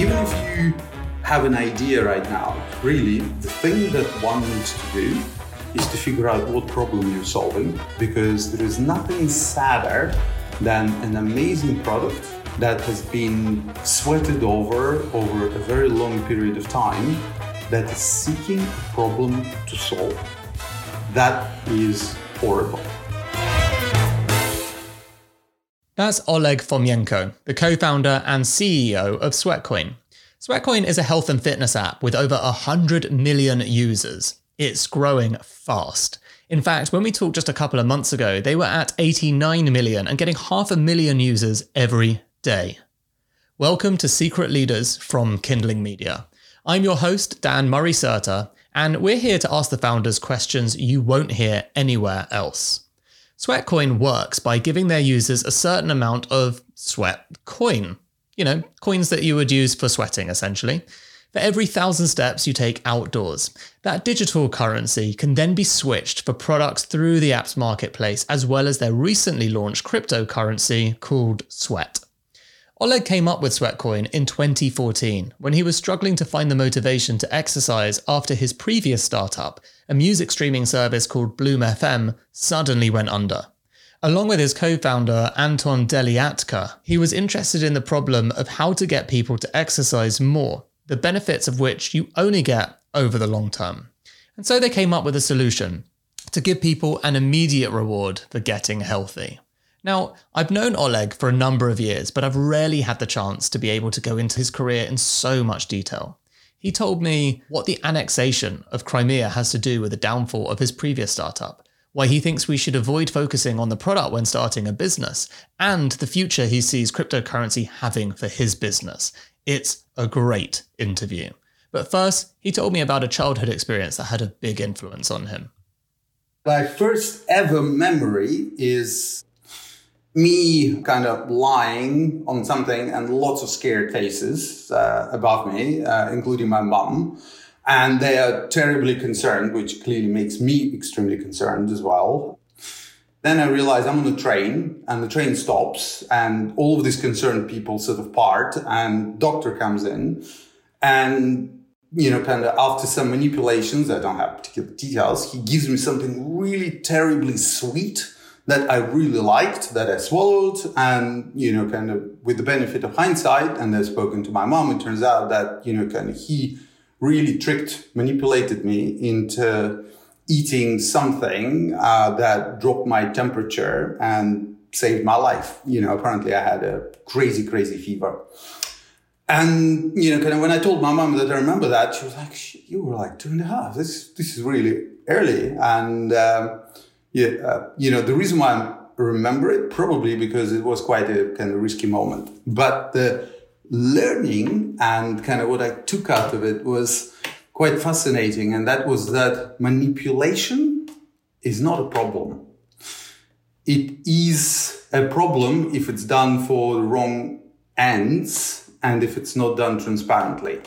even if you have an idea right now, really, the thing that one needs to do is to figure out what problem you're solving because there is nothing sadder than an amazing product that has been sweated over over a very long period of time that is seeking a problem to solve. That is horrible. That's Oleg Fomenko, the co founder and CEO of Sweatcoin. Sweatcoin is a health and fitness app with over 100 million users. It's growing fast. In fact, when we talked just a couple of months ago, they were at 89 million and getting half a million users every day. Welcome to Secret Leaders from Kindling Media. I'm your host, Dan Murray Serter, and we're here to ask the founders questions you won't hear anywhere else. Sweatcoin works by giving their users a certain amount of sweat coin. You know, coins that you would use for sweating, essentially. For every thousand steps you take outdoors, that digital currency can then be switched for products through the app's marketplace, as well as their recently launched cryptocurrency called Sweat. Oleg came up with Sweatcoin in 2014 when he was struggling to find the motivation to exercise after his previous startup, a music streaming service called Bloom FM, suddenly went under. Along with his co founder Anton Derlyatka, he was interested in the problem of how to get people to exercise more, the benefits of which you only get over the long term. And so they came up with a solution to give people an immediate reward for getting healthy. Now, I've known Oleg for a number of years, but I've rarely had the chance to be able to go into his career in so much detail. He told me what the annexation of Crimea has to do with the downfall of his previous startup, why he thinks we should avoid focusing on the product when starting a business, and the future he sees cryptocurrency having for his business. It's a great interview. But first, he told me about a childhood experience that had a big influence on him. My first ever memory is me kind of lying on something and lots of scared faces uh, above me, uh, including my mum. And they are terribly concerned, which clearly makes me extremely concerned as well. Then I realize I'm on a train and the train stops and all of these concerned people sort of part and doctor comes in and, you know, kind of after some manipulations, I don't have particular details, he gives me something really terribly sweet that I really liked, that I swallowed, and you know, kind of with the benefit of hindsight, and I've spoken to my mom, it turns out that you know, kind of he really tricked, manipulated me into eating something uh, that dropped my temperature and saved my life. You know, apparently I had a crazy, crazy fever. And, you know, kind of when I told my mom that I remember that, she was like, you were like two and a half. This, this is really early. And, um, yeah, uh, you know, the reason why I remember it probably because it was quite a kind of risky moment. But the learning and kind of what I took out of it was quite fascinating. And that was that manipulation is not a problem. It is a problem if it's done for the wrong ends and if it's not done transparently.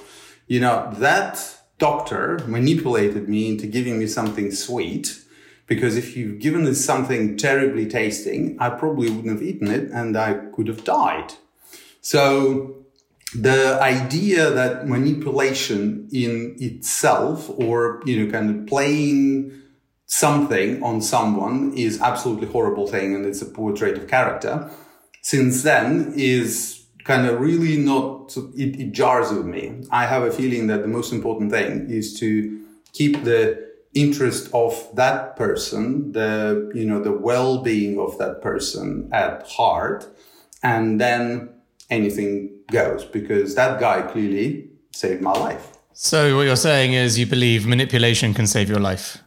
You know, that doctor manipulated me into giving me something sweet because if you've given us something terribly tasting, I probably wouldn't have eaten it and I could have died. So the idea that manipulation in itself or, you know, kind of playing something on someone is absolutely horrible thing and it's a poor trait of character since then is kind of really not, it, it jars with me. I have a feeling that the most important thing is to keep the interest of that person, the, you know, the well-being of that person at heart. And then anything goes because that guy clearly saved my life. So what you're saying is you believe manipulation can save your life?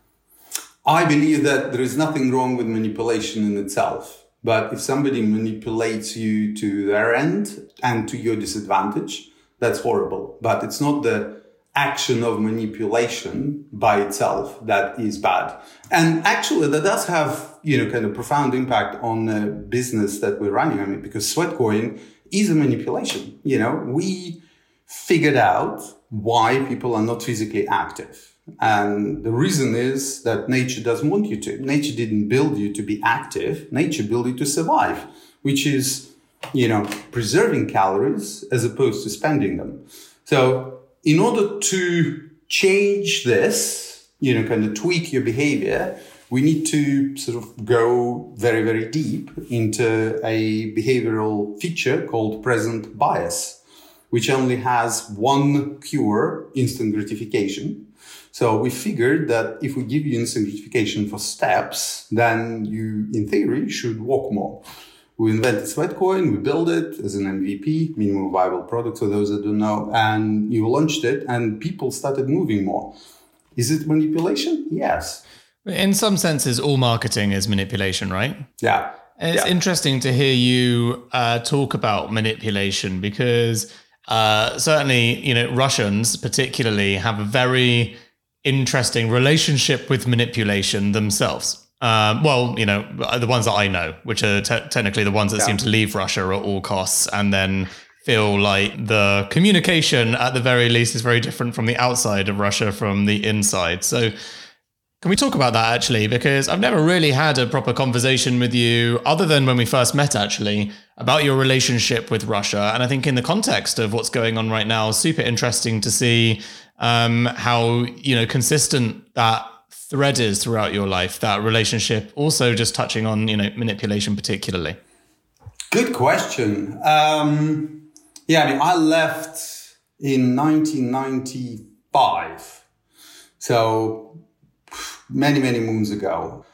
I believe that there is nothing wrong with manipulation in itself. But if somebody manipulates you to their end and to your disadvantage, that's horrible. But it's not the action of manipulation by itself that is bad. And actually that does have, you know, kind of profound impact on the business that we're running. I mean, because Sweatcoin is a manipulation. You know, we figured out why people are not physically active. And the reason is that nature doesn't want you to. Nature didn't build you to be active. Nature built you to survive, which is you know, preserving calories as opposed to spending them. So in order to change this, you know, kind of tweak your behavior, we need to sort of go very, very deep into a behavioral feature called present bias, which only has one cure, instant gratification. So we figured that if we give you instant gratification for steps, then you, in theory, should walk more. We invented Sweatcoin, we built it as an MVP, minimum viable product for those that don't know, and you launched it and people started moving more. Is it manipulation? Yes. In some senses, all marketing is manipulation, right? Yeah. it's yeah. interesting to hear you uh, talk about manipulation because uh, certainly, you know, Russians particularly have a very interesting relationship with manipulation themselves. Um, well, you know, the ones that I know, which are te- technically the ones that yeah. seem to leave Russia at all costs and then feel like the communication at the very least is very different from the outside of Russia from the inside. So, can we talk about that actually? Because I've never really had a proper conversation with you, other than when we first met, actually, about your relationship with Russia. And I think in the context of what's going on right now, super interesting to see um, how you know consistent that thread is throughout your life. That relationship, also just touching on you know manipulation particularly. Good question. Um, yeah, I mean, I left in 1995, so many many moons ago.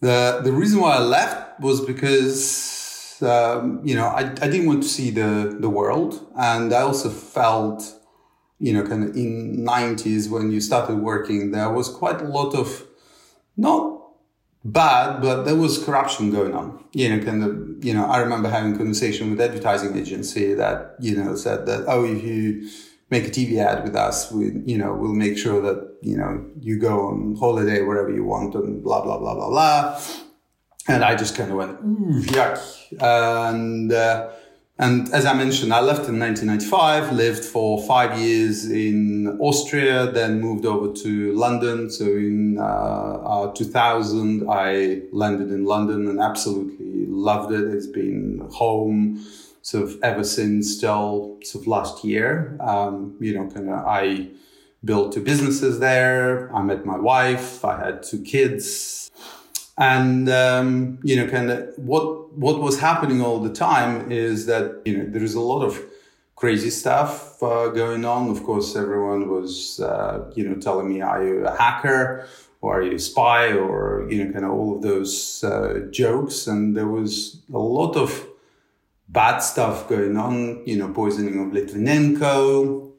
The the reason why I left was because um, you know I, I didn't want to see the the world, and I also felt you know kind of in 90s when you started working there was quite a lot of not bad but there was corruption going on you know kind of you know i remember having a conversation with advertising agency that you know said that oh if you make a TV ad with us. We, you know, we'll make sure that, you know, you go on holiday wherever you want and blah, blah, blah, blah, blah. And I just kind of went, yuck. And, uh, and as I mentioned, I left in 1995, lived for five years in Austria, then moved over to London. So in uh, uh, 2000, I landed in London and absolutely loved it. It's been home sort of ever since till sort of last year. Um, you know, kind of I built two businesses there. I met my wife. I had two kids, and um, you know, kind of what what was happening all the time is that you know there is a lot of crazy stuff uh, going on. Of course, everyone was uh, you know telling me, "Are you a hacker?" or are you a spy or you know kind of all of those uh, jokes and there was a lot of bad stuff going on, you know, poisoning of Litvinenko.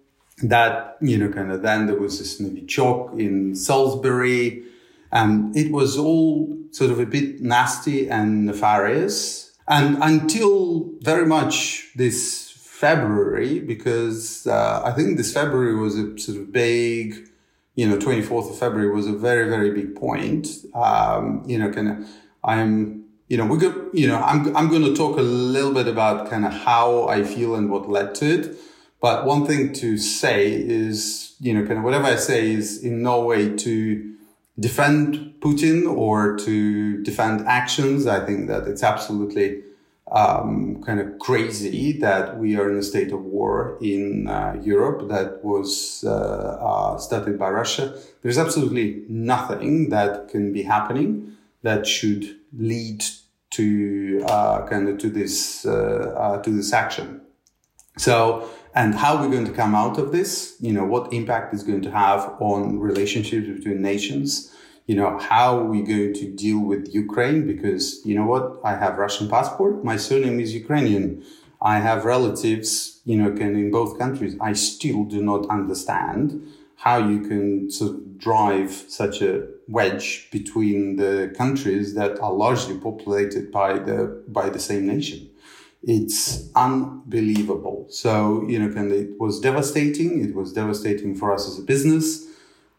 That, you know, kind of then there was this Novichok in Salisbury. And it was all sort of a bit nasty and nefarious. And until very much this February, because uh, I think this February was a sort of big, you know, 24th of February was a very, very big point. Um, you know, kind of, I'm you know, we're good. You know, I'm I'm going to talk a little bit about kind of how I feel and what led to it. But one thing to say is, you know, kind of whatever I say is in no way to defend Putin or to defend actions. I think that it's absolutely um, kind of crazy that we are in a state of war in uh, Europe that was uh, uh, started by Russia. There's absolutely nothing that can be happening that should lead to uh, kind of to this uh, uh, to this action. So, and how we're going to come out of this? You know, what impact is going to have on relationships between nations? You know, how are we going to deal with Ukraine? Because you know what, I have Russian passport. My surname is Ukrainian. I have relatives, you know, can in both countries. I still do not understand how you can sort of drive such a wedge between the countries that are largely populated by the by the same nation. It's unbelievable. So you know, and it was devastating. It was devastating for us as a business.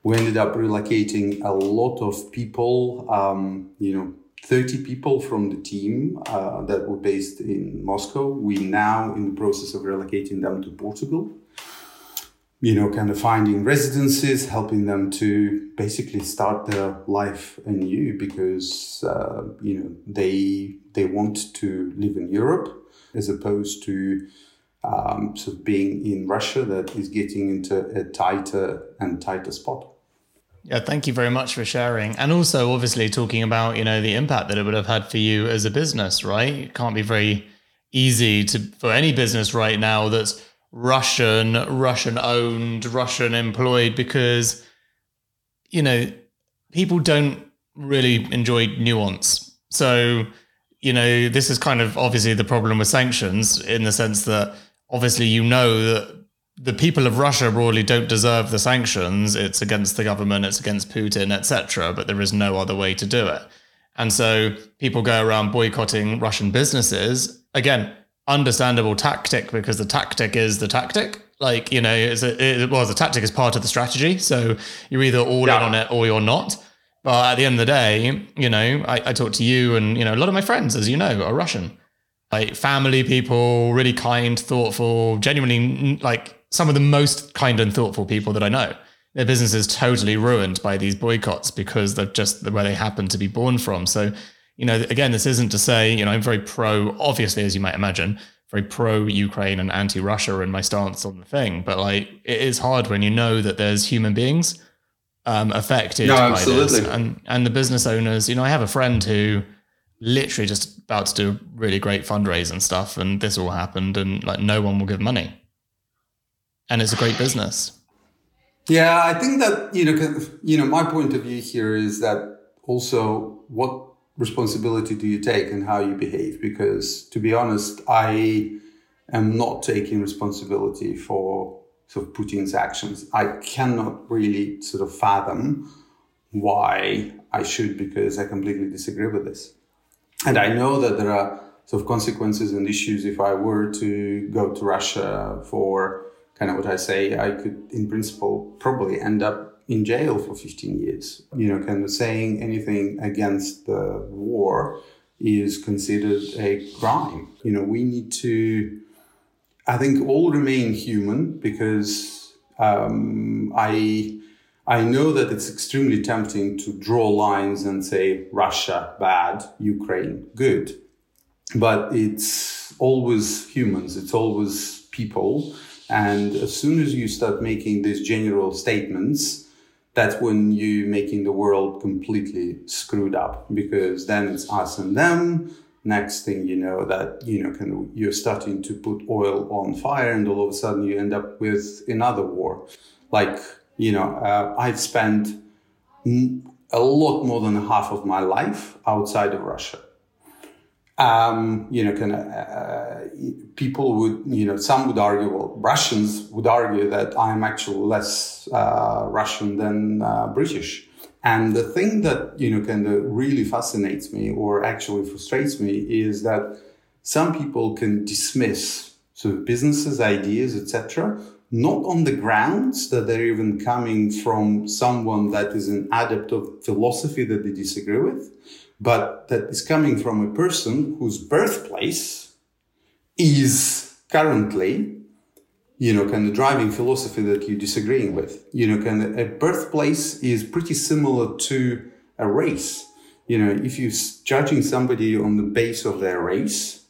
We ended up relocating a lot of people. Um, you know, 30 people from the team uh, that were based in Moscow. We now in the process of relocating them to Portugal you know, kind of finding residences, helping them to basically start their life anew because, uh, you know, they, they want to live in Europe. As opposed to um, sort of being in Russia that is getting into a tighter and tighter spot. Yeah, thank you very much for sharing. And also, obviously, talking about, you know, the impact that it would have had for you as a business, right? It can't be very easy to for any business right now that's Russian, Russian owned, Russian employed, because, you know, people don't really enjoy nuance. So, you know, this is kind of obviously the problem with sanctions in the sense that obviously you know that the people of Russia broadly don't deserve the sanctions. It's against the government, it's against Putin, etc. But there is no other way to do it. And so people go around boycotting Russian businesses. Again, understandable tactic because the tactic is the tactic. Like, you know, it's a, it, well, the tactic is part of the strategy. So you're either all yeah. in on it or you're not. But at the end of the day, you know, I, I talk to you and, you know, a lot of my friends, as you know, are Russian. Like family people, really kind, thoughtful, genuinely like some of the most kind and thoughtful people that I know. Their business is totally ruined by these boycotts because they're just where they happen to be born from. So, you know, again, this isn't to say, you know, I'm very pro, obviously, as you might imagine, very pro Ukraine and anti Russia in my stance on the thing. But like, it is hard when you know that there's human beings um, affected no, by this. And, and the business owners, you know, I have a friend who literally just about to do really great fundraise and stuff. And this all happened and like no one will give money and it's a great business. Yeah, I think that you know, you know, my point of view here is that also what responsibility do you take and how you behave? Because to be honest, I am not taking responsibility for sort of Putin's actions. I cannot really sort of fathom why I should, because I completely disagree with this. And I know that there are sort of consequences and issues if I were to go to Russia for kind of what I say, I could, in principle, probably end up in jail for 15 years. You know, kind of saying anything against the war is considered a crime. You know, we need to, I think, all remain human because um, I. I know that it's extremely tempting to draw lines and say Russia bad, Ukraine good. But it's always humans, it's always people. And as soon as you start making these general statements, that's when you're making the world completely screwed up because then it's us and them. Next thing you know, that you know, kind of, you're starting to put oil on fire, and all of a sudden you end up with another war. Like you know, uh, I've spent a lot more than half of my life outside of Russia um, you know, kind of uh, people would, you know, some would argue, well, Russians would argue that I'm actually less uh, Russian than uh, British. And the thing that, you know, kind of really fascinates me or actually frustrates me is that some people can dismiss sort of businesses, ideas, etc., not on the grounds that they're even coming from someone that is an adept of philosophy that they disagree with, but that is coming from a person whose birthplace is currently, you know, kind of driving philosophy that you're disagreeing with. You know, kind of a birthplace is pretty similar to a race. You know, if you're judging somebody on the base of their race,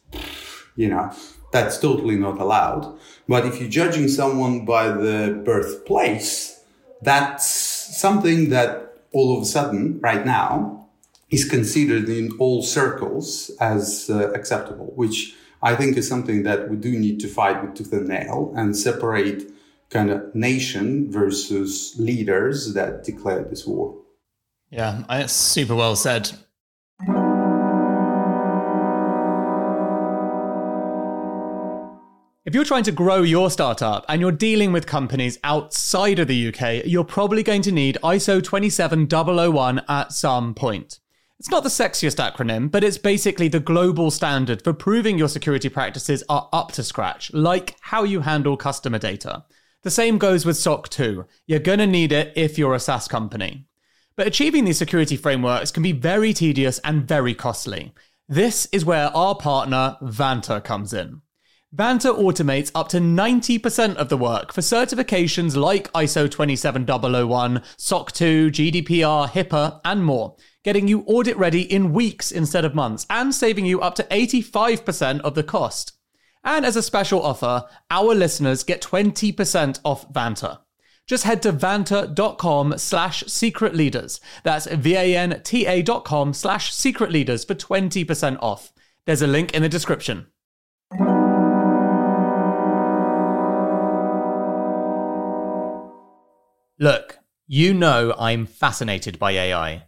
you know, that's totally not allowed. But if you're judging someone by the birthplace, that's something that all of a sudden, right now, is considered in all circles as uh, acceptable, which I think is something that we do need to fight with tooth and nail and separate kind of nation versus leaders that declared this war. Yeah, it's super well said. If you're trying to grow your startup and you're dealing with companies outside of the UK, you're probably going to need ISO 27001 at some point. It's not the sexiest acronym, but it's basically the global standard for proving your security practices are up to scratch, like how you handle customer data. The same goes with SOC 2. You're going to need it if you're a SaaS company. But achieving these security frameworks can be very tedious and very costly. This is where our partner, Vanta, comes in. Vanta automates up to 90% of the work for certifications like ISO 27001, SOC 2, GDPR, HIPAA, and more getting you audit ready in weeks instead of months, and saving you up to 85% of the cost. And as a special offer, our listeners get 20% off Vanta. Just head to vanta.com slash secret leaders. That's V-A-N-T-A dot com slash secret leaders for 20% off. There's a link in the description. Look, you know I'm fascinated by AI,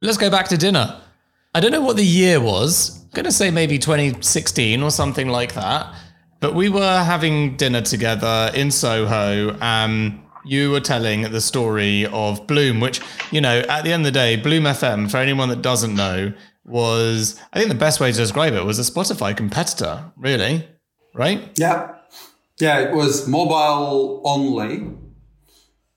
Let's go back to dinner. I don't know what the year was. I'm going to say maybe 2016 or something like that. But we were having dinner together in Soho. Um, you were telling the story of Bloom, which, you know, at the end of the day, Bloom FM, for anyone that doesn't know, was, I think the best way to describe it was a Spotify competitor, really, right? Yeah. Yeah, it was mobile only.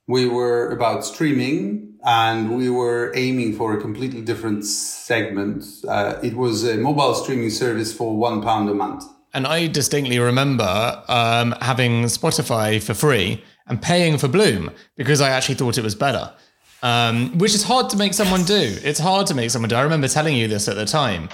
We were about streaming and we were aiming for a completely different segment. Uh, it was a mobile streaming service for one pound a month. And I distinctly remember um, having Spotify for free and paying for Bloom because I actually thought it was better, um, which is hard to make someone do. It's hard to make someone do. I remember telling you this at the time.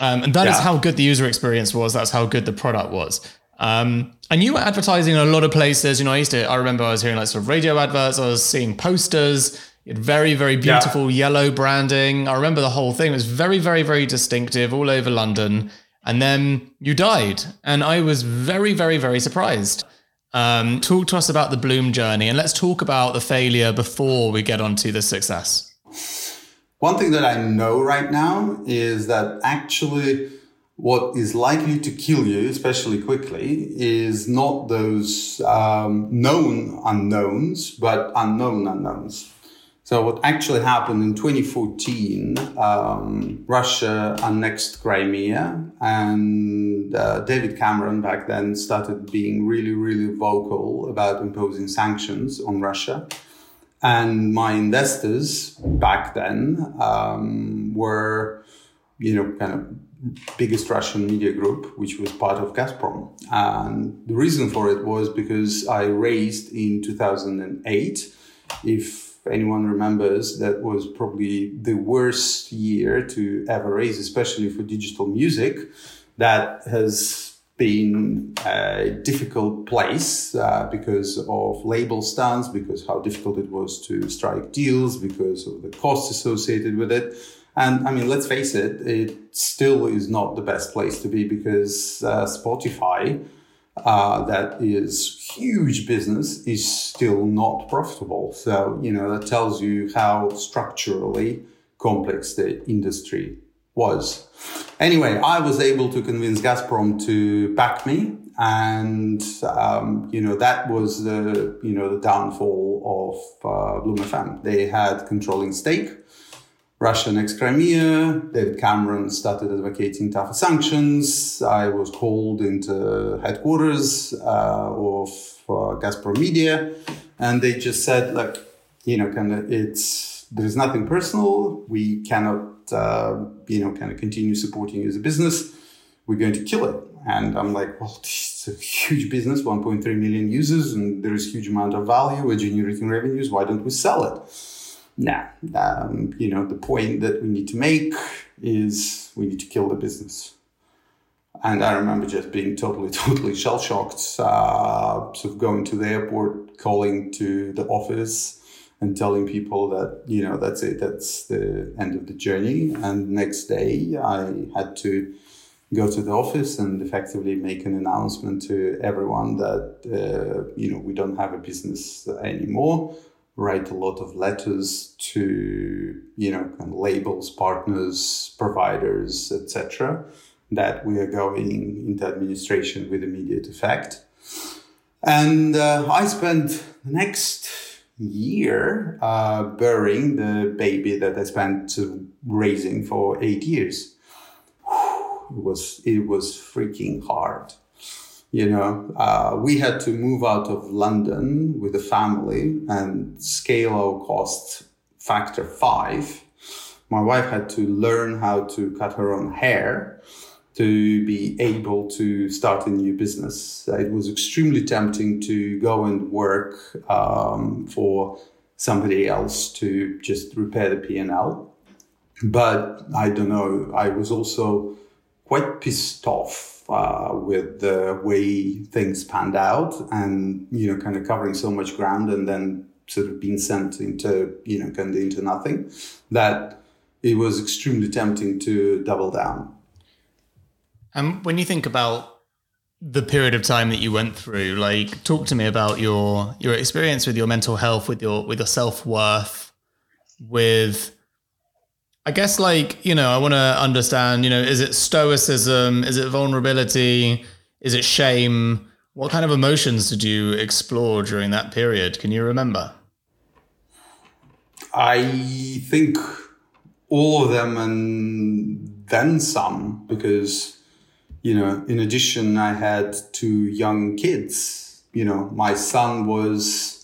Um, and that yeah. is how good the user experience was. That's how good the product was. Um, and you were advertising in a lot of places. You know, I used to, I remember I was hearing like sort of radio adverts, I was seeing posters very, very beautiful yeah. yellow branding. I remember the whole thing. It was very, very, very distinctive all over London. And then you died. And I was very, very, very surprised. Um, talk to us about the Bloom journey and let's talk about the failure before we get on to the success. One thing that I know right now is that actually what is likely to kill you, especially quickly, is not those um, known unknowns, but unknown unknowns. So what actually happened in 2014, um, Russia annexed Crimea and uh, David Cameron back then started being really, really vocal about imposing sanctions on Russia. And my investors back then um, were, you know, kind of biggest Russian media group, which was part of Gazprom. And the reason for it was because I raised in 2008, if anyone remembers, that was probably the worst year to ever raise, especially for digital music. That has been a difficult place uh, because of label stance, because how difficult it was to strike deals, because of the costs associated with it. And I mean, let's face it, it still is not the best place to be because uh, Spotify uh, that is huge business is still not profitable. So, you know, that tells you how structurally complex the industry was. Anyway, I was able to convince Gazprom to back me. And, um, you know, that was the, you know, the downfall of uh, Bloom. They had controlling stake Russia next Crimea. David Cameron started advocating tougher sanctions. I was called into headquarters uh, of uh, Gazprom Media, and they just said, "Look, you know, kind of, it's there is nothing personal. We cannot, uh, you know, kind of continue supporting you as a business. We're going to kill it." And I'm like, "Well, it's a huge business, 1.3 million users, and there is huge amount of value. We're generating revenues. Why don't we sell it?" Nah, um, you know, the point that we need to make is we need to kill the business. And I remember just being totally, totally shell shocked, uh, sort of going to the airport, calling to the office and telling people that, you know, that's it, that's the end of the journey. And next day I had to go to the office and effectively make an announcement to everyone that, uh, you know, we don't have a business anymore write a lot of letters to, you know, labels, partners, providers, etc., that we are going into administration with immediate effect. And uh, I spent the next year uh, burying the baby that I spent raising for eight years. It was it was freaking hard. You know, uh, we had to move out of London with the family and scale our costs factor five. My wife had to learn how to cut her own hair to be able to start a new business. It was extremely tempting to go and work um, for somebody else to just repair the P&L. But I don't know, I was also quite pissed off uh, with the way things panned out and, you know, kind of covering so much ground and then sort of being sent into, you know, kind of into nothing that it was extremely tempting to double down. And when you think about the period of time that you went through, like talk to me about your your experience with your mental health, with your with your self worth, with I guess like, you know, I want to understand, you know, is it stoicism? Is it vulnerability? Is it shame? What kind of emotions did you explore during that period? Can you remember? I think all of them and then some, because, you know, in addition, I had two young kids. You know, my son was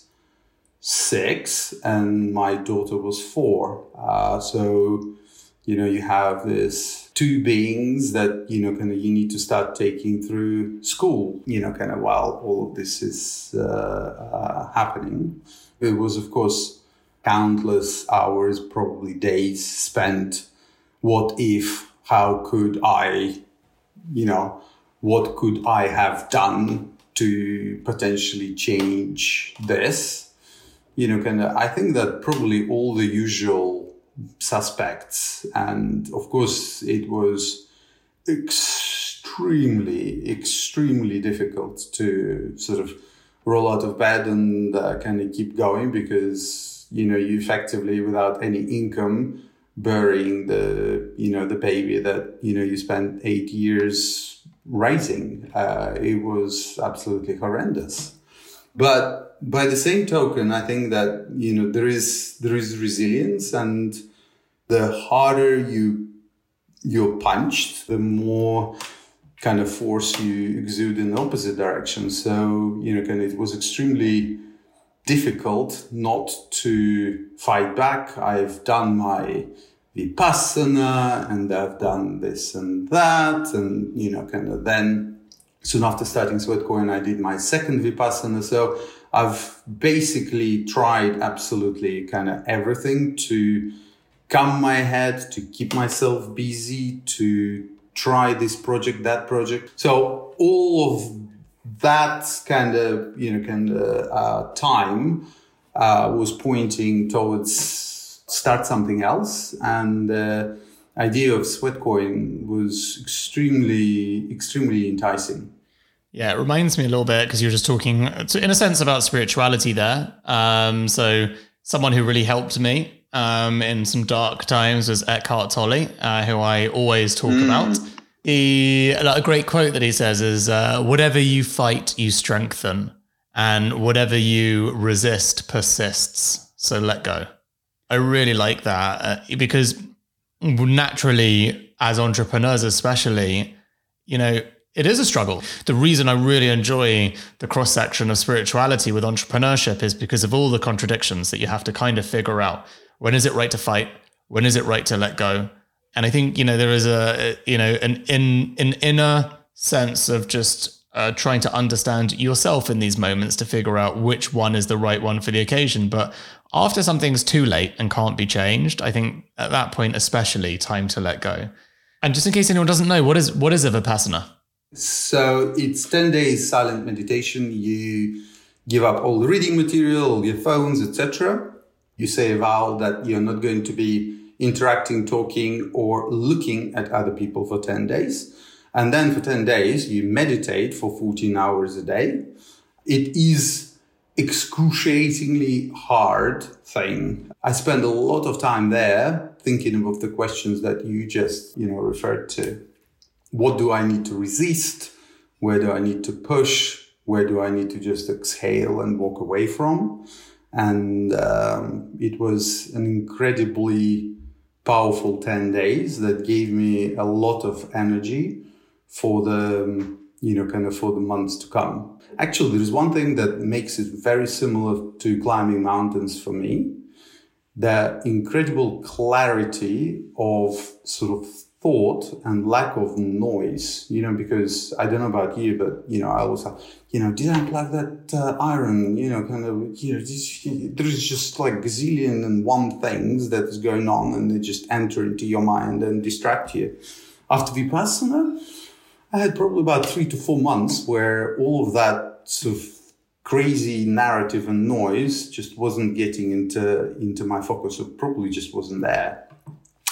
six and my daughter was four. Uh, so, you know, you have this two beings that, you know, kind of you need to start taking through school, you know, kind of while all of this is uh, uh, happening. It was, of course, countless hours, probably days spent. What if, how could I, you know, what could I have done to potentially change this? You know, kind of, I think that probably all the usual suspects. And of course, it was extremely, extremely difficult to sort of roll out of bed and uh, kind of keep going because, you know, you effectively, without any income, burying the, you know, the baby that, you know, you spent eight years raising. Uh, it was absolutely horrendous. But by the same token, I think that you know there is there is resilience, and the harder you you're punched, the more kind of force you exude in the opposite direction. So you know, kind of it was extremely difficult not to fight back. I've done my vipassana and I've done this and that, and you know, kind of then soon after starting Sweatcoin, I did my second vipassana. So I've basically tried absolutely kind of everything to calm my head, to keep myself busy, to try this project, that project. So all of that kind of, you know, kind of uh, time uh, was pointing towards start something else. And the uh, idea of Sweatcoin was extremely, extremely enticing. Yeah, it reminds me a little bit because you're just talking, in a sense, about spirituality there. Um, so, someone who really helped me um, in some dark times was Eckhart Tolle, uh, who I always talk mm. about. He, like a great quote that he says is, uh, "Whatever you fight, you strengthen, and whatever you resist persists. So let go." I really like that uh, because naturally, as entrepreneurs, especially, you know it is a struggle. The reason I really enjoy the cross section of spirituality with entrepreneurship is because of all the contradictions that you have to kind of figure out. When is it right to fight? When is it right to let go? And I think you know there is a you know an in an inner sense of just uh, trying to understand yourself in these moments to figure out which one is the right one for the occasion. But after something's too late and can't be changed, I think at that point especially time to let go. And just in case anyone doesn't know, what is what is a vipassana? So it's 10 days silent meditation. You give up all reading material, all your phones, etc. You say a vow that you're not going to be interacting, talking, or looking at other people for 10 days. And then for 10 days, you meditate for 14 hours a day. It is excruciatingly hard thing. I spend a lot of time there thinking of the questions that you just, you know, referred to. What do I need to resist? Where do I need to push? Where do I need to just exhale and walk away from? And um, it was an incredibly powerful 10 days that gave me a lot of energy for the you know, kind of for the months to come. Actually, there is one thing that makes it very similar to climbing mountains for me. The incredible clarity of sort of thought and lack of noise, you know, because I don't know about you, but, you know, I was, you know, did I plug that uh, iron, you know, kind of, you know, there's just like gazillion and one things that is going on and they just enter into your mind and distract you. After Vipassana, I had probably about three to four months where all of that sort of crazy narrative and noise just wasn't getting into into my focus. It probably just wasn't there,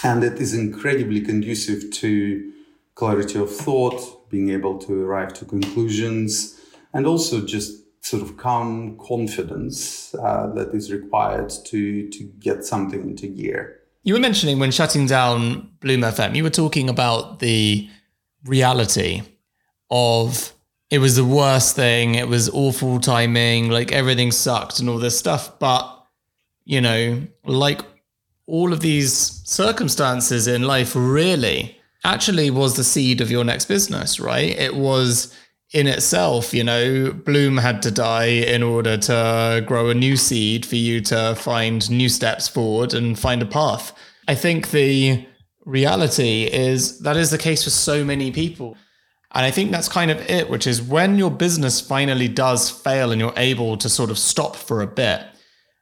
and it is incredibly conducive to clarity of thought, being able to arrive to conclusions, and also just sort of calm confidence uh, that is required to to get something into gear. You were mentioning when shutting down Bloom FM, you were talking about the reality of it was the worst thing, it was awful timing, like everything sucked and all this stuff. But, you know, like all of these circumstances in life really actually was the seed of your next business, right? It was in itself, you know, Bloom had to die in order to grow a new seed for you to find new steps forward and find a path. I think the reality is that is the case for so many people. And I think that's kind of it, which is when your business finally does fail and you're able to sort of stop for a bit,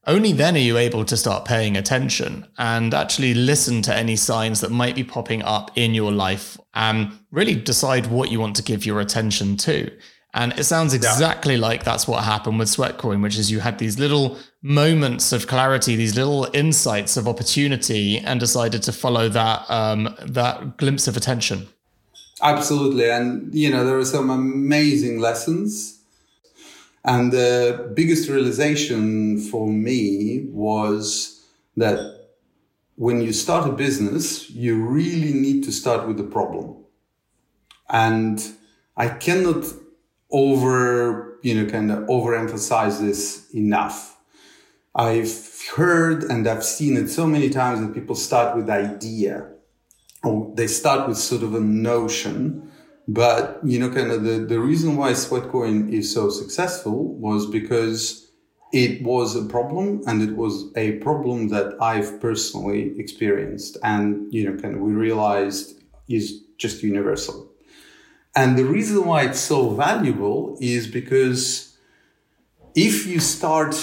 only then are you able to start paying attention and actually listen to any signs that might be popping up in your life and really decide what you want to give your attention to. And it sounds exactly yeah. like that's what happened with Sweatcoin, which is you had these little moments of clarity, these little insights of opportunity, and decided to follow that um, that glimpse of attention. Absolutely, and you know there are some amazing lessons, and the biggest realization for me was that when you start a business, you really need to start with the problem, and I cannot over, you know, kind of overemphasize this enough. I've heard and I've seen it so many times that people start with idea or they start with sort of a notion. But, you know, kind of the, the reason why Sweatcoin is so successful was because it was a problem and it was a problem that I've personally experienced. And, you know, kind of we realized is just universal. And the reason why it's so valuable is because if you start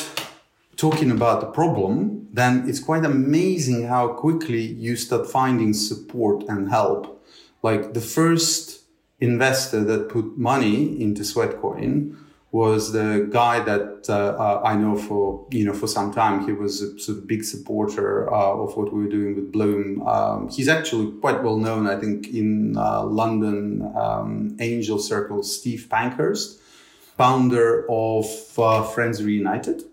talking about the problem, then it's quite amazing how quickly you start finding support and help. Like the first investor that put money into Sweatcoin was the guy that uh, uh, I know for you know for some time. He was a sort of big supporter uh, of what we were doing with Bloom. Um, he's actually quite well known, I think, in uh, London um, angel circles. Steve Pankhurst, founder of uh, Friends Reunited.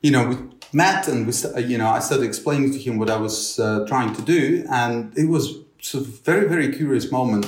You know, we met and we you know I started explaining to him what I was uh, trying to do, and it was sort of very very curious moment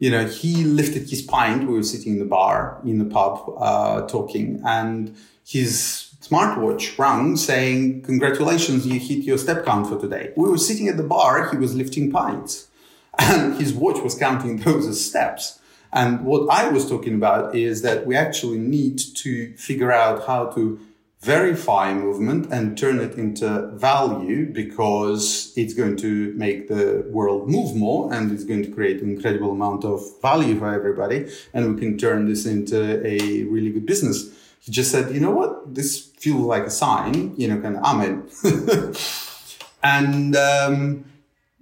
you know, he lifted his pint. We were sitting in the bar in the pub uh, talking, and his smartwatch rang saying, "Congratulations, you hit your step count for today." We were sitting at the bar. He was lifting pints, and his watch was counting those as steps. And what I was talking about is that we actually need to figure out how to verify movement and turn it into value because it's going to make the world move more and it's going to create an incredible amount of value for everybody. And we can turn this into a really good business. He just said you know what? This feels like a sign you know kind of i'm in and um,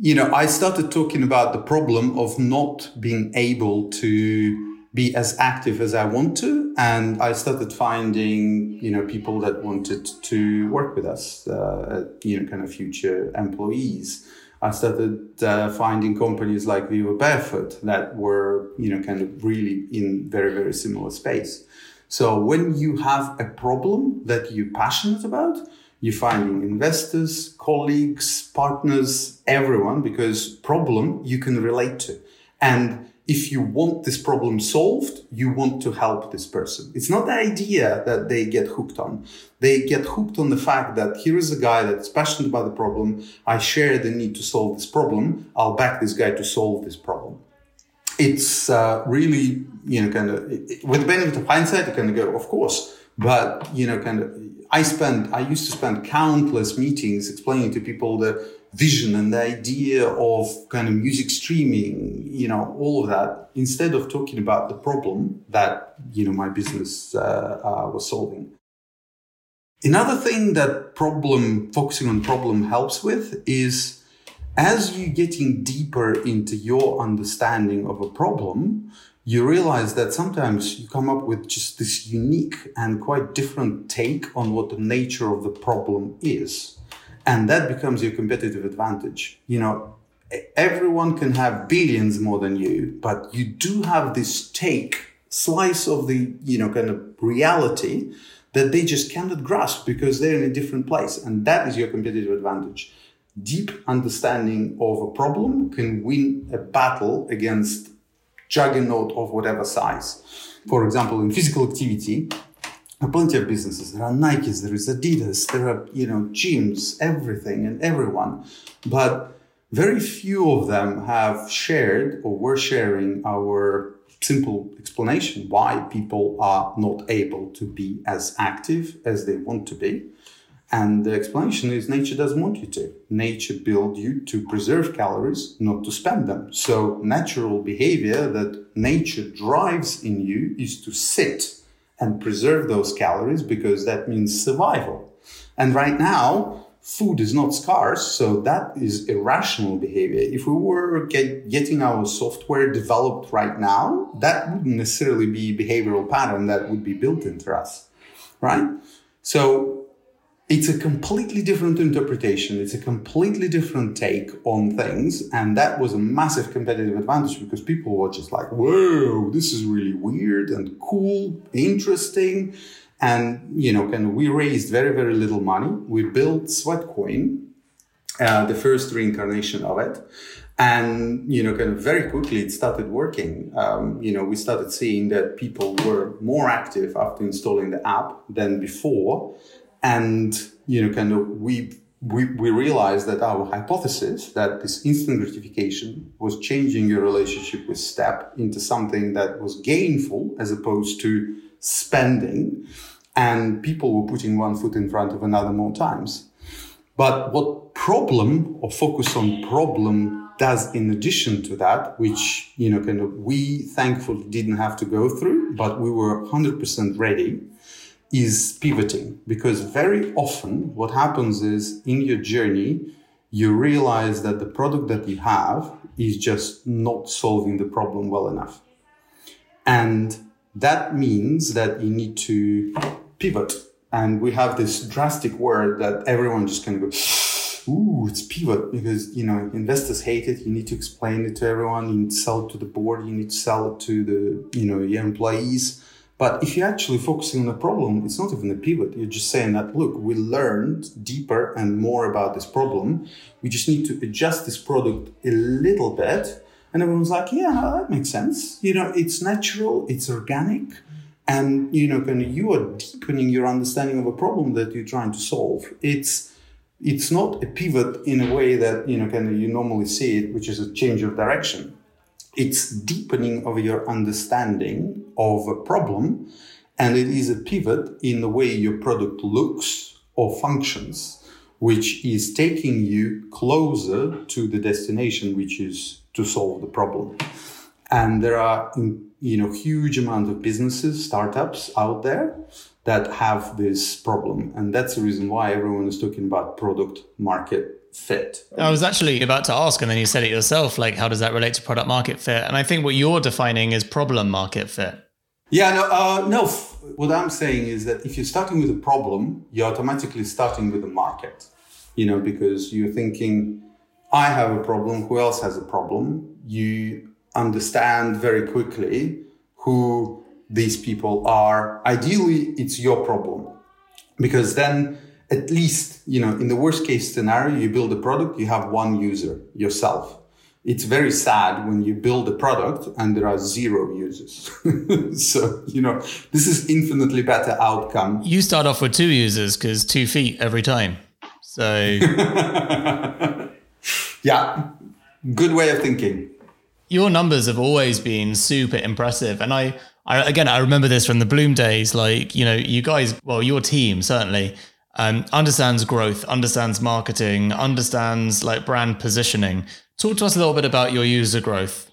you know i started talking about the problem of not being able to be as active as I want to. And I started finding, you know, people that wanted to work with us, uh, you know, kind of future employees. I started uh, finding companies like Vivobarefoot that were, you know, kind of really in very, very similar space. So when you have a problem that you're passionate about, you're finding investors, colleagues, partners, everyone, because problem you can relate to. And if you want this problem solved, you want to help this person. It's not the idea that they get hooked on. They get hooked on the fact that here is a guy that's passionate about the problem. I share the need to solve this problem. I'll back this guy to solve this problem. It's uh, really, you know, kind of, with the benefit of hindsight, you kind of go, of course. But, you know, kind of, I spent, I used to spend countless meetings explaining to people the vision and the idea of kind of music streaming, you know, all of that, instead of talking about the problem that, you know, my business uh, uh, was solving. Another thing that problem, focusing on problem helps with is as you're getting deeper into your understanding of a problem, you realize that sometimes you come up with just this unique and quite different take on what the nature of the problem is and that becomes your competitive advantage. You know, everyone can have billions more than you, but you do have this take slice of the, you know, kind of reality that they just cannot grasp because they're in a different place. And that is your competitive advantage. Deep understanding of a problem can win a battle against juggernaut of whatever size. For example, in physical activity, are plenty of businesses. There are Nikes, there is Adidas, there are, you know, gyms, everything and everyone. But very few of them have shared or were sharing our simple explanation why people are not able to be as active as they want to be. And the explanation is nature doesn't want you to. Nature built you to preserve calories, not to spend them. So natural behavior that nature drives in you is to sit and preserve those calories because that means survival. And right now, food is not scarce, so that is irrational behavior. If we were get, getting our software developed right now, that wouldn't necessarily be behavioral pattern that would be built into us, right? So it's a completely different interpretation. It's a completely different take on things. And that was a massive competitive advantage because people were just like, whoa, this is really weird and cool, interesting. And, you know, of, we raised very, very little money. We built Sweatcoin, uh, the first reincarnation of it. And, you know, kind of very quickly it started working. Um, you know, we started seeing that people were more active after installing the app than before and, you know, kind of we, we, we realized that our hypothesis that this instant gratification was changing your relationship with step into something that was gainful as opposed to spending. And people were putting one foot in front of another more times. But what problem or focus on problem does in addition to that, which, you know, kind of we thankfully didn't have to go through, but we were 100% ready is pivoting because very often what happens is in your journey, you realize that the product that you have is just not solving the problem well enough. And that means that you need to pivot. And we have this drastic word that everyone just kind of goes, ooh, it's pivot because, you know, investors hate it. You need to explain it to everyone. You need to sell it to the board. You need to sell it to the, you know, your employees but if you're actually focusing on the problem, it's not even a pivot. You're just saying that, look, we learned deeper and more about this problem. We just need to adjust this product a little bit. And everyone's like, yeah, that makes sense. You know, it's natural, it's organic. And, you know, kind of you are deepening your understanding of a problem that you're trying to solve. It's, it's not a pivot in a way that, you know, kind of you normally see it, which is a change of direction it's deepening of your understanding of a problem and it is a pivot in the way your product looks or functions which is taking you closer to the destination which is to solve the problem and there are you know huge amount of businesses startups out there that have this problem and that's the reason why everyone is talking about product market fit. I was actually about to ask, and then you said it yourself. Like, how does that relate to product market fit? And I think what you're defining is problem market fit. Yeah, no, uh, no. What I'm saying is that if you're starting with a problem, you're automatically starting with the market. You know, because you're thinking, I have a problem. Who else has a problem? You understand very quickly who these people are, ideally, it's your problem. Because then, at least, you know, in the worst case scenario, you build a product, you have one user, yourself. It's very sad when you build a product and there are zero users. so, you know, this is infinitely better outcome. You start off with two users because two feet every time. So, yeah, good way of thinking. Your numbers have always been super impressive. And I, I again, I remember this from the Bloom days. Like, you know, you guys, well, your team certainly um, understands growth, understands marketing, understands like brand positioning. Talk to us a little bit about your user growth.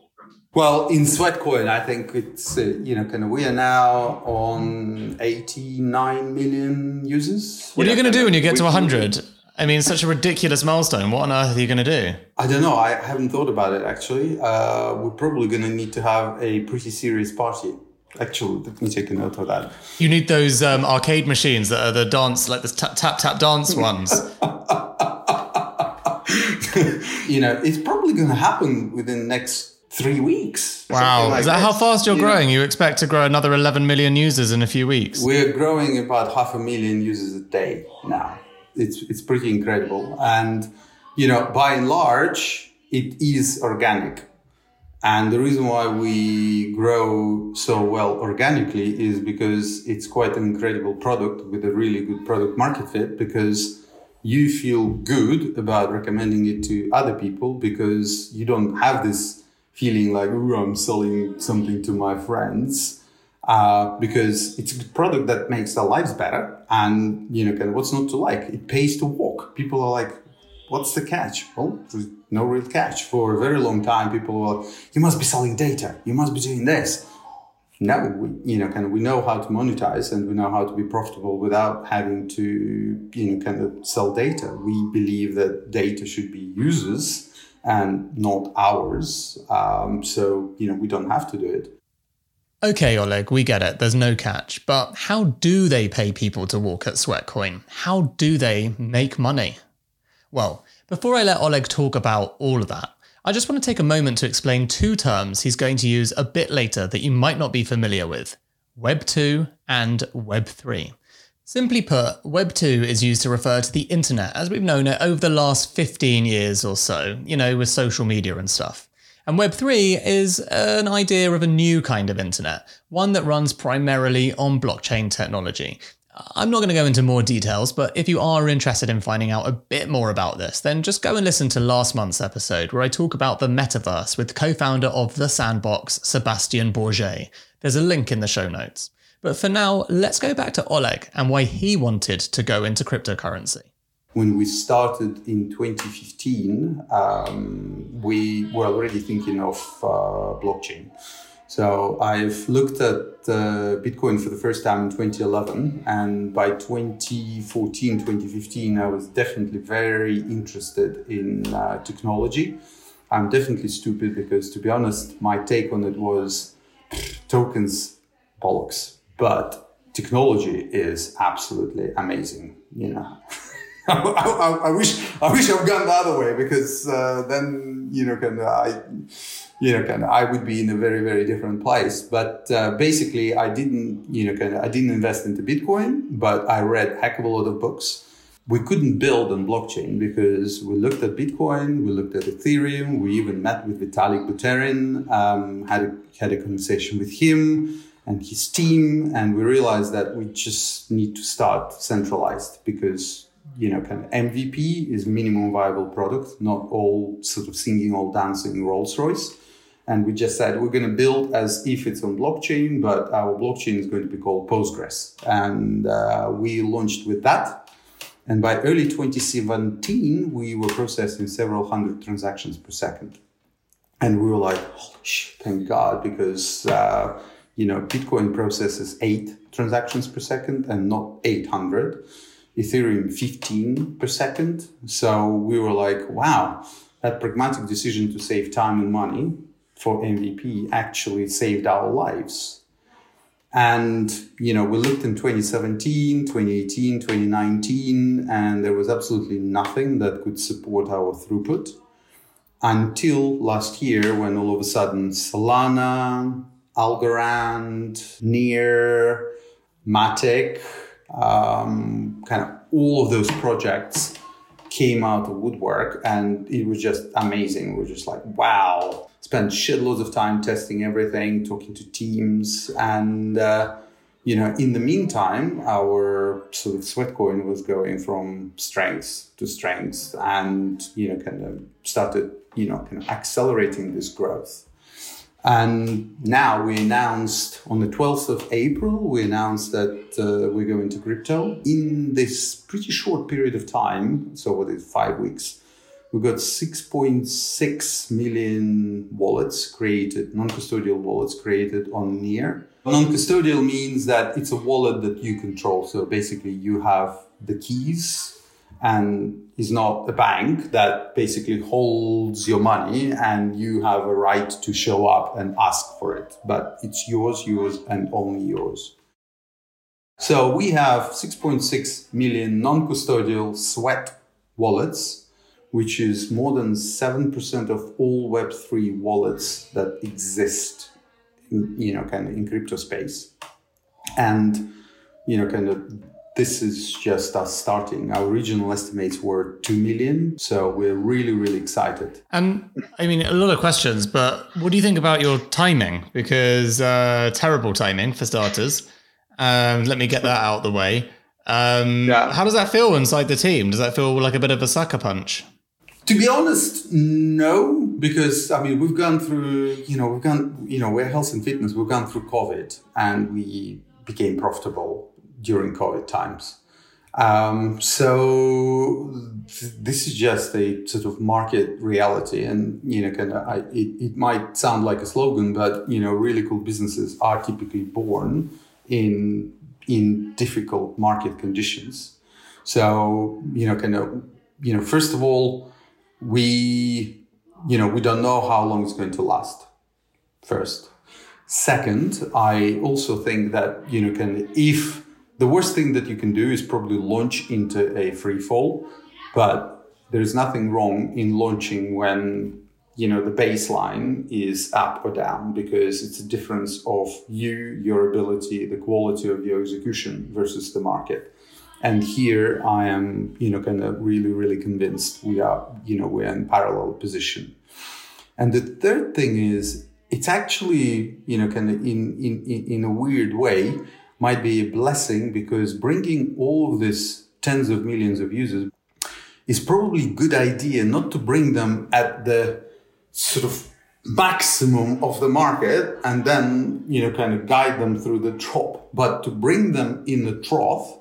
Well, in Sweatcoin, I think it's, uh, you know, kind of, we are now on 89 million users. What are you going to do when you get to 100? I mean, such a ridiculous milestone. What on earth are you going to do? I don't know. I haven't thought about it actually. Uh, we're probably going to need to have a pretty serious party. Actually, let me take a note of that. You need those um, arcade machines that are the dance, like the tap tap tap dance ones. You know, it's probably going to happen within the next three weeks. Wow. Like Is that, that, how fast you're you growing? Know, you expect to grow another 11 million users in a few weeks? We're growing about half a million users a day now. It's, it's pretty incredible. And, you know, by and large, it is organic. And the reason why we grow so well organically is because it's quite an incredible product with a really good product market fit because you feel good about recommending it to other people because you don't have this feeling like, oh, I'm selling something to my friends. Uh, because it's a product that makes their lives better. And, you know, kind of what's not to like? It pays to walk. People are like, what's the catch? Well, no real catch. For a very long time, people were, you must be selling data. You must be doing this. Now we, you know, kind of, we know how to monetize and we know how to be profitable without having to, you know, kind of sell data. We believe that data should be users and not ours. Um, so, you know, we don't have to do it. Okay, Oleg, we get it. There's no catch. But how do they pay people to walk at Sweatcoin? How do they make money? Well, before I let Oleg talk about all of that, I just want to take a moment to explain two terms he's going to use a bit later that you might not be familiar with Web 2 and Web 3. Simply put, Web 2 is used to refer to the internet as we've known it over the last 15 years or so, you know, with social media and stuff. And Web 3 is an idea of a new kind of internet, one that runs primarily on blockchain technology. I'm not going to go into more details, but if you are interested in finding out a bit more about this, then just go and listen to last month's episode where I talk about the metaverse with co founder of The Sandbox, Sebastian Borget. There's a link in the show notes. But for now, let's go back to Oleg and why he wanted to go into cryptocurrency. When we started in 2015, um, we were already thinking of uh, blockchain. So I've looked at uh, Bitcoin for the first time in 2011, and by 2014, 2015, I was definitely very interested in uh, technology. I'm definitely stupid because, to be honest, my take on it was tokens bollocks, but technology is absolutely amazing. You know. I, I, I, wish I wish I've gone the other way because uh, then you know of I you know, kind of, I would be in a very, very different place. But uh, basically, I didn't, you know, kind of, I didn't invest into Bitcoin, but I read a heck of a lot of books. We couldn't build on blockchain because we looked at Bitcoin, we looked at Ethereum, we even met with Vitalik Buterin, um, had a, had a conversation with him and his team, and we realized that we just need to start centralized because you know, kind of MVP is minimum viable product, not all sort of singing, all dancing Rolls Royce. And we just said we're going to build as if it's on blockchain, but our blockchain is going to be called Postgres. And uh, we launched with that. And by early 2017, we were processing several hundred transactions per second. And we were like, holy shit, thank God, because, uh, you know, Bitcoin processes eight transactions per second and not 800. Ethereum 15 per second. So we were like, wow, that pragmatic decision to save time and money for MVP actually saved our lives. And, you know, we looked in 2017, 2018, 2019, and there was absolutely nothing that could support our throughput until last year when all of a sudden Solana, Algorand, Near, Matic, um, kind of all of those projects came out of woodwork and it was just amazing. We were just like, wow. Spent shitloads of time testing everything, talking to teams. And, uh, you know, in the meantime, our sort of Sweatcoin was going from strength to strength and, you know, kind of started, you know, kind of accelerating this growth. And now we announced on the 12th of April, we announced that uh, we're going to crypto in this pretty short period of time. So, what is five weeks? We got 6.6 million wallets created, non custodial wallets created on Near. Non custodial means that it's a wallet that you control. So, basically, you have the keys and is not a bank that basically holds your money and you have a right to show up and ask for it. But it's yours, yours, and only yours. So we have 6.6 million non custodial sweat wallets, which is more than 7% of all Web3 wallets that exist in, you know, kind of in crypto space. And, you know, kind of this is just us starting. Our original estimates were 2 million. So we're really, really excited. And I mean, a lot of questions, but what do you think about your timing? Because uh, terrible timing for starters. Um, let me get that out of the way. Um, yeah. How does that feel inside the team? Does that feel like a bit of a sucker punch? To be honest, no, because I mean we've gone through, you know, we've gone, you know, we're health and fitness. We've gone through COVID, and we became profitable during COVID times. Um, so th- this is just a sort of market reality, and you know, kind of, it, it might sound like a slogan, but you know, really cool businesses are typically born in in difficult market conditions. So you know, kind of, you know, first of all, we you know we don't know how long it's going to last. First, second, I also think that you know, can if the worst thing that you can do is probably launch into a free fall, but there's nothing wrong in launching when you know the baseline is up or down because it's a difference of you, your ability, the quality of your execution versus the market. And here I am, you know, kind of really, really convinced we are, you know, we're in parallel position. And the third thing is it's actually, you know, kind of in in in a weird way might be a blessing because bringing all of this tens of millions of users is probably a good idea not to bring them at the sort of maximum of the market and then you know kind of guide them through the drop but to bring them in the trough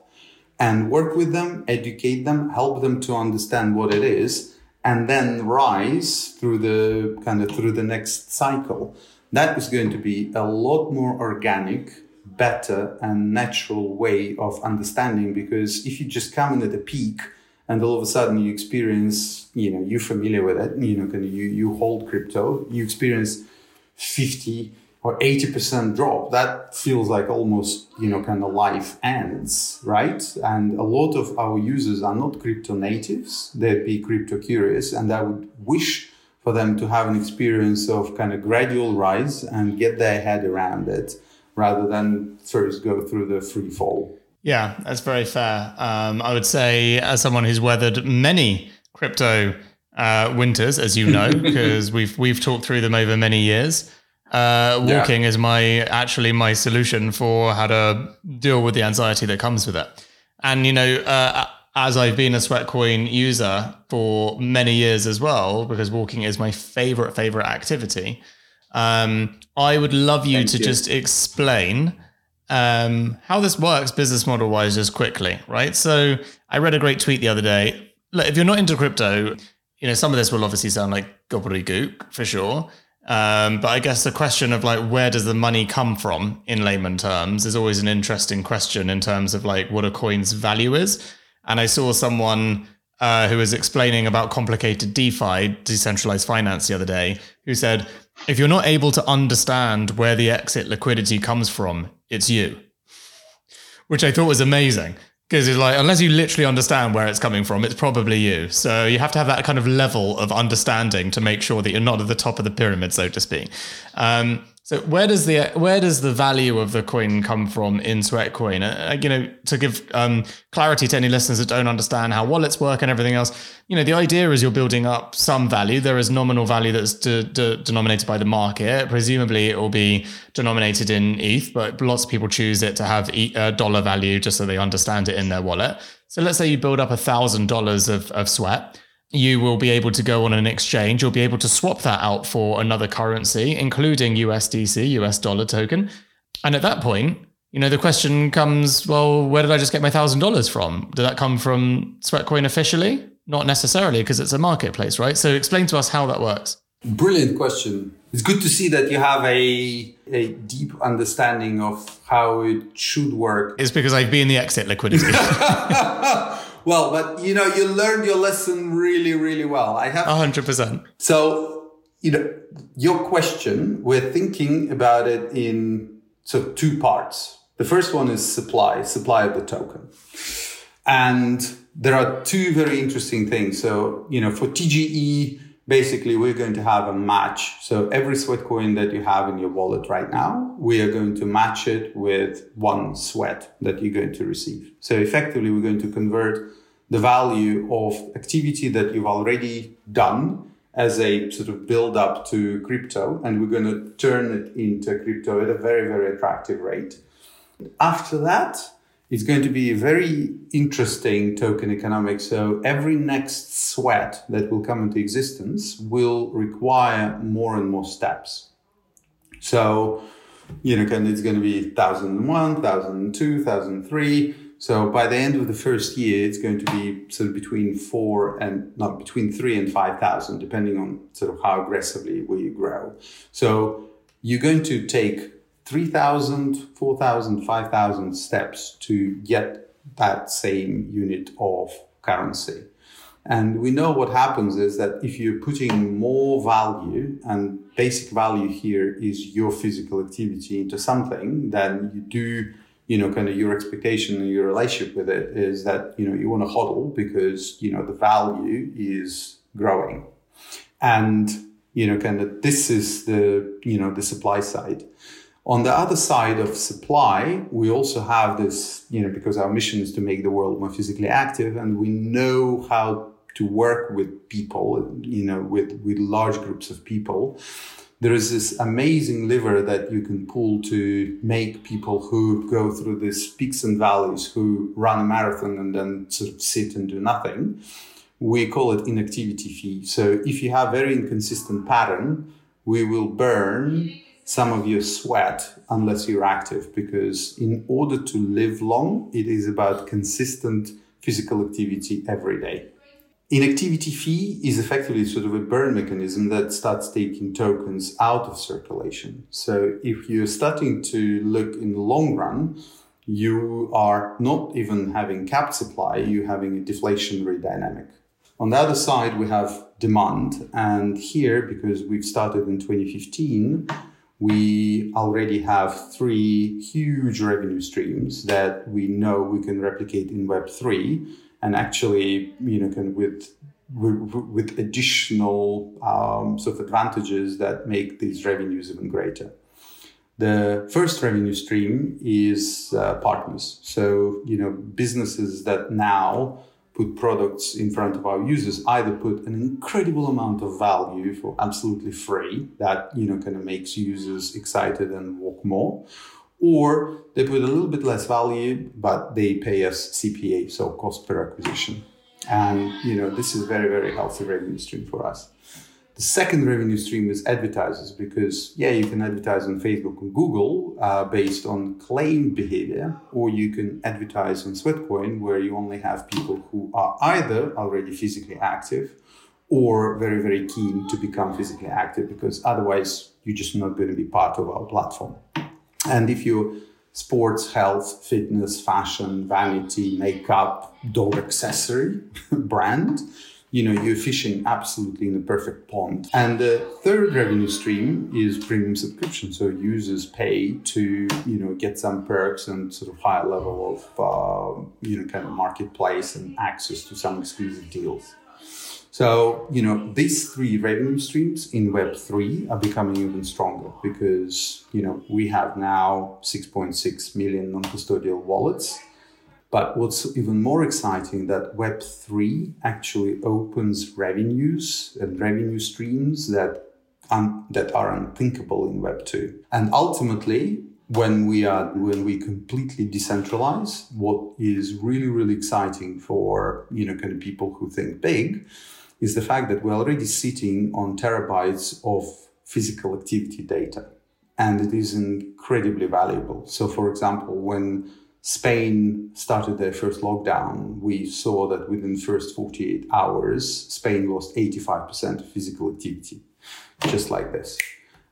and work with them educate them help them to understand what it is and then rise through the kind of through the next cycle. That is going to be a lot more organic better and natural way of understanding because if you just come in at the peak and all of a sudden you experience you know you're familiar with it you know kind of you you hold crypto you experience 50 or 80% drop that feels like almost you know kind of life ends right and a lot of our users are not crypto natives they'd be crypto curious and i would wish for them to have an experience of kind of gradual rise and get their head around it rather than first go through the free fall. Yeah, that's very fair. Um, I would say, as someone who's weathered many crypto uh, winters, as you know, because we've we've talked through them over many years. Uh, walking yeah. is my actually my solution for how to deal with the anxiety that comes with it. And you know, uh, as I've been a Sweatcoin user for many years as well, because walking is my favorite favorite activity. Um, I would love you Thank to you. just explain um, how this works business model wise, just quickly, right? So I read a great tweet the other day. Look, if you're not into crypto, you know some of this will obviously sound like gobbledygook for sure. Um, but I guess the question of like where does the money come from in layman terms is always an interesting question in terms of like what a coin's value is. And I saw someone uh, who was explaining about complicated DeFi, decentralized finance, the other day, who said if you're not able to understand where the exit liquidity comes from, it's you. Which I thought was amazing. Because it's like, unless you literally understand where it's coming from, it's probably you. So you have to have that kind of level of understanding to make sure that you're not at the top of the pyramid, so to speak. Um, So where does the where does the value of the coin come from in Sweatcoin? Uh, you know, to give um, clarity to any listeners that don't understand how wallets work and everything else, you know, the idea is you're building up some value. There is nominal value that's de- de- denominated by the market. Presumably, it will be denominated in ETH, but lots of people choose it to have e- uh, dollar value just so they understand it in their wallet. So let's say you build up a thousand dollars of of sweat you will be able to go on an exchange. You'll be able to swap that out for another currency, including USDC, US dollar token. And at that point, you know, the question comes, well, where did I just get my thousand dollars from? Did that come from Sweatcoin officially? Not necessarily, because it's a marketplace, right? So explain to us how that works. Brilliant question. It's good to see that you have a a deep understanding of how it should work. It's because I've been the exit liquidity. Well, but you know, you learned your lesson really, really well. I have hundred percent. So, you know, your question, we're thinking about it in so two parts. The first one is supply, supply of the token. And there are two very interesting things. So, you know, for TGE, basically we're going to have a match. So every sweat coin that you have in your wallet right now, we are going to match it with one sweat that you're going to receive. So effectively, we're going to convert the value of activity that you've already done as a sort of build up to crypto, and we're going to turn it into crypto at a very, very attractive rate. After that, it's going to be a very interesting token economics. So every next sweat that will come into existence will require more and more steps. So, you know, it's going to be 1001, 1002, 1003. So by the end of the first year, it's going to be sort of between four and not between three and 5,000, depending on sort of how aggressively we grow. So you're going to take 3,000, 4,000, 5,000 steps to get that same unit of currency. And we know what happens is that if you're putting more value, and basic value here is your physical activity into something, then you do, you know, kind of your expectation and your relationship with it is that, you know, you want to hodl because, you know, the value is growing. And, you know, kind of this is the, you know, the supply side. On the other side of supply, we also have this, you know, because our mission is to make the world more physically active and we know how to work with people, you know, with, with large groups of people. There is this amazing lever that you can pull to make people who go through these peaks and valleys, who run a marathon and then sort of sit and do nothing. We call it inactivity fee. So if you have very inconsistent pattern, we will burn some of your sweat unless you're active because in order to live long it is about consistent physical activity every day. Inactivity fee is effectively sort of a burn mechanism that starts taking tokens out of circulation. So if you're starting to look in the long run you are not even having capped supply you're having a deflationary dynamic. On the other side we have demand and here because we've started in 2015 we already have three huge revenue streams that we know we can replicate in Web3 and actually, you know, can with with, additional um, sort of advantages that make these revenues even greater. The first revenue stream is uh, partners. So, you know, businesses that now put products in front of our users either put an incredible amount of value for absolutely free that you know kind of makes users excited and walk more or they put a little bit less value but they pay us cpa so cost per acquisition. And you know this is very very healthy revenue stream for us the second revenue stream is advertisers because, yeah, you can advertise on Facebook and Google uh, based on claim behavior, or you can advertise on Sweatcoin where you only have people who are either already physically active or very, very keen to become physically active because otherwise you're just not going to be part of our platform. And if you're sports, health, fitness, fashion, vanity, makeup, dog accessory brand, you know, you're fishing absolutely in the perfect pond. And the third revenue stream is premium subscription. So users pay to, you know, get some perks and sort of higher level of, uh, you know, kind of marketplace and access to some exclusive deals. So, you know, these three revenue streams in Web3 are becoming even stronger because, you know, we have now 6.6 million non custodial wallets. But what's even more exciting that Web3 actually opens revenues and revenue streams that, un- that are unthinkable in Web2. And ultimately, when we are when we completely decentralize what is really really exciting for you know kind of people who think big is the fact that we're already sitting on terabytes of physical activity data and it is incredibly valuable so for example when Spain started their first lockdown, we saw that within the first 48 hours, Spain lost 85% of physical activity, just like this.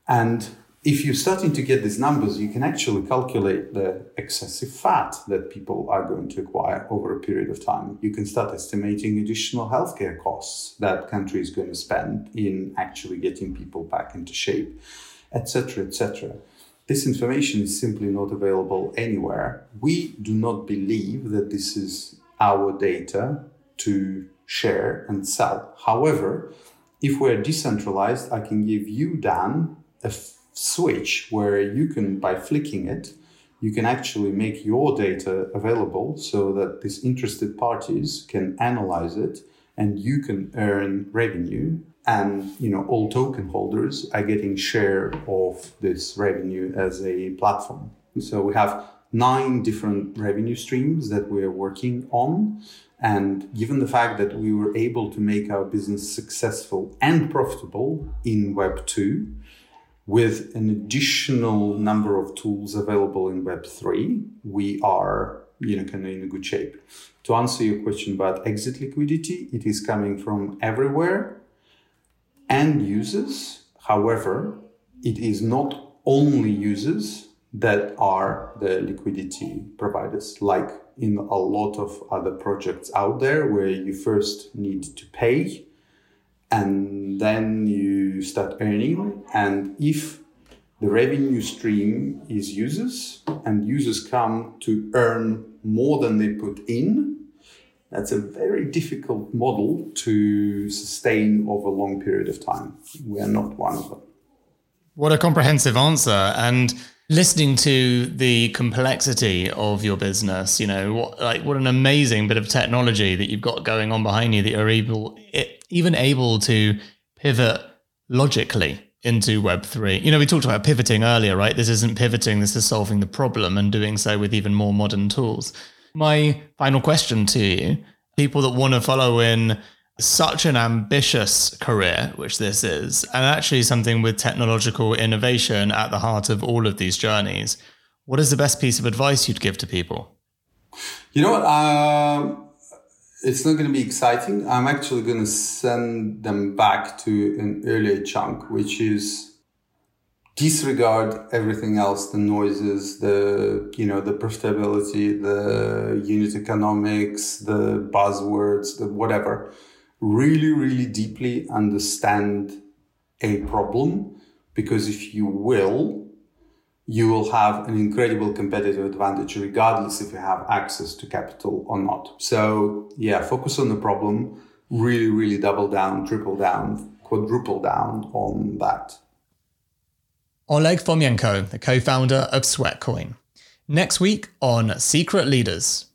And if you're starting to get these numbers, you can actually calculate the excessive fat that people are going to acquire over a period of time. You can start estimating additional healthcare costs that country is going to spend in actually getting people back into shape, etc., etc. This information is simply not available anywhere. We do not believe that this is our data to share and sell. However, if we're decentralized, I can give you, Dan, a switch where you can, by flicking it, you can actually make your data available so that these interested parties can analyze it and you can earn revenue and you know all token holders are getting share of this revenue as a platform. So we have nine different revenue streams that we're working on. And given the fact that we were able to make our business successful and profitable in web 2 with an additional number of tools available in Web3, we are you know, kind of in a good shape. To answer your question about exit liquidity, it is coming from everywhere and users. However, it is not only users that are the liquidity providers, like in a lot of other projects out there where you first need to pay and then you start earning. And if the revenue stream is users and users come to earn more than they put in, that's a very difficult model to sustain over a long period of time. We are not one of them. What a comprehensive answer. And listening to the complexity of your business, you know, what, like what an amazing bit of technology that you've got going on behind you that you're able, even able to pivot logically into Web3. You know, we talked about pivoting earlier, right? This isn't pivoting, this is solving the problem and doing so with even more modern tools. My final question to you people that want to follow in such an ambitious career, which this is, and actually something with technological innovation at the heart of all of these journeys. What is the best piece of advice you'd give to people? You know what? Uh, it's not going to be exciting. I'm actually going to send them back to an earlier chunk, which is disregard everything else the noises the you know the profitability the unit economics the buzzwords the whatever really, really deeply understand a problem because if you will, you will have an incredible competitive advantage regardless if you have access to capital or not. So, yeah, focus on the problem, really, really double down, triple down, quadruple down on that. Oleg Fomenko, the co founder of Sweatcoin. Next week on Secret Leaders.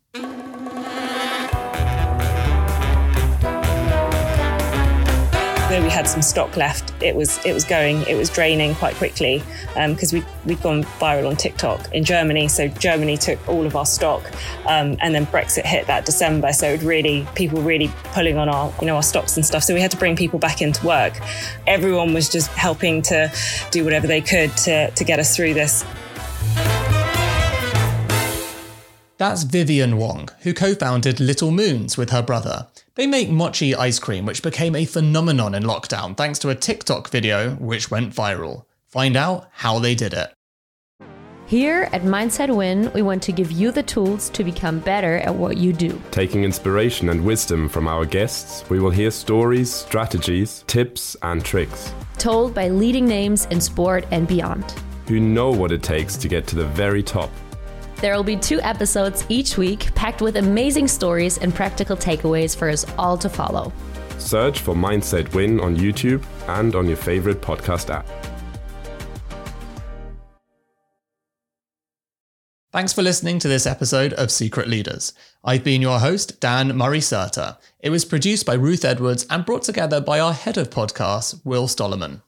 We had some stock left, it was it was going, it was draining quite quickly because um, we we'd gone viral on TikTok in Germany. So Germany took all of our stock, um, and then Brexit hit that December. So it really people really pulling on our you know our stocks and stuff. So we had to bring people back into work. Everyone was just helping to do whatever they could to to get us through this. That's Vivien Wong, who co founded Little Moons with her brother. They make mochi ice cream, which became a phenomenon in lockdown thanks to a TikTok video which went viral. Find out how they did it. Here at Mindset Win, we want to give you the tools to become better at what you do. Taking inspiration and wisdom from our guests, we will hear stories, strategies, tips, and tricks. Told by leading names in sport and beyond. Who know what it takes to get to the very top. There will be two episodes each week packed with amazing stories and practical takeaways for us all to follow. Search for Mindset Win on YouTube and on your favorite podcast app. Thanks for listening to this episode of Secret Leaders. I've been your host, Dan Murray Serter. It was produced by Ruth Edwards and brought together by our head of podcasts, Will Stollerman.